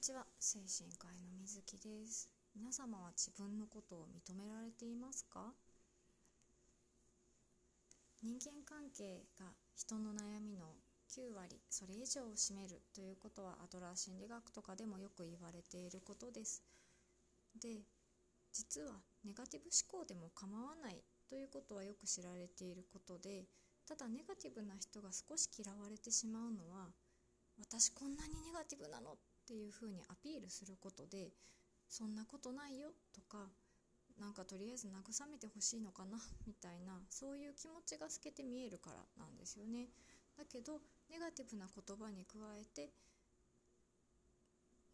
ちは。精神科医の水木です。皆様は自分のことを認められていますか？人間関係が人の悩みの9割それ以上を占めるということはアドラー心理学とかでもよく言われていることです。で実はネガティブ思考でも構わないということはよく知られていることでただネガティブな人が少し嫌われてしまうのは私こんなにネガティブなのっていうふうにアピールすることでそんなことないよとかなんかとりあえず慰めてほしいのかなみたいなそういう気持ちが透けて見えるからなんですよね。だけどネガティブな言葉に加えて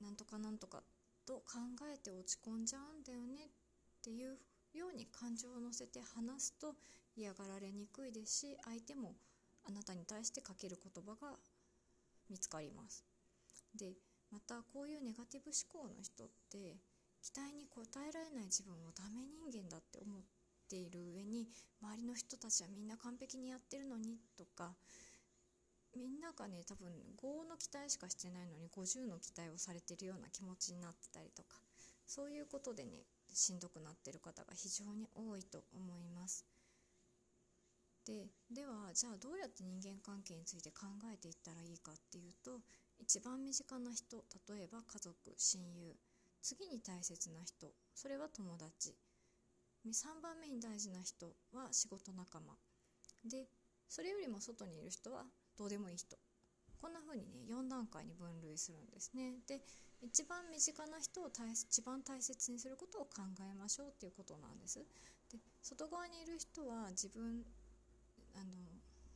なんとかなんとかと考えて落ち込んじゃうんだよねっていうように感情を乗せて話すと嫌がられにくいですし相手もあなたに対してかける言葉が見つかります。でまたこういうネガティブ思考の人って期待に応えられない自分をダメ人間だって思っている上に周りの人たちはみんな完璧にやってるのにとかみんながね多分5の期待しかしてないのに50の期待をされてるような気持ちになってたりとかそういうことでねしんどくなってる方が非常に多いと思います。でではじゃあどうやって人間関係について考えていったらいいかっていうと一番身近な人例えば家族親友次に大切な人それは友達。3番目に大事な人は仕事仲間。でそれよりも外にいる人はどうでもいい人。こんな風にね4段階に分類するんですね。で一番身近な人を大一番大切にすることを考えましょうっていうことなんです。で外側にいる人は自分あの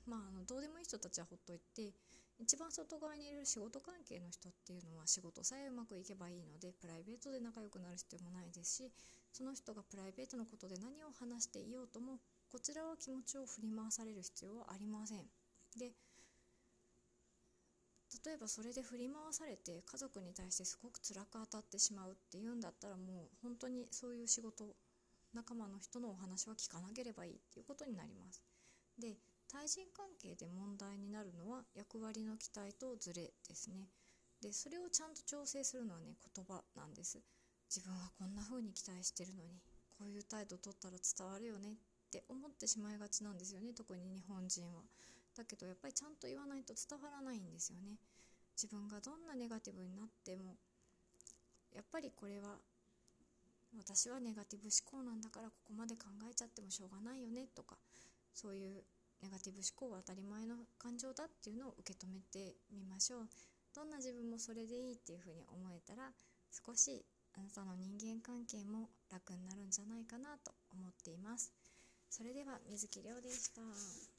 まあ、あのどうでもいい人たちはほっといて一番外側にいる仕事関係の人っていうのは仕事さえうまくいけばいいのでプライベートで仲良くなる必要もないですしその人がプライベートのことで何を話していようともこちらは気持ちを振り回される必要はありません。で例えばそれで振り回されて家族に対してすごく辛く当たってしまうっていうんだったらもう本当にそういう仕事仲間の人のお話は聞かなければいいっていうことになります。で対人関係で問題になるのは役割の期待とズレですね。でそれをちゃんと調整するのはね言葉なんです。自分はこんな風に期待してるのにこういう態度取ったら伝わるよねって思ってしまいがちなんですよね特に日本人は。だけどやっぱりちゃんと言わないと伝わらないんですよね。自分がどんなネガティブになってもやっぱりこれは私はネガティブ思考なんだからここまで考えちゃってもしょうがないよねとかそういうネガティブ思考は当たり前の感情だっていうのを受け止めてみましょう。どんな自分もそれでいいっていうふうに思えたら少しあなたの人間関係も楽になるんじゃないかなと思っています。それでは水木亮でした。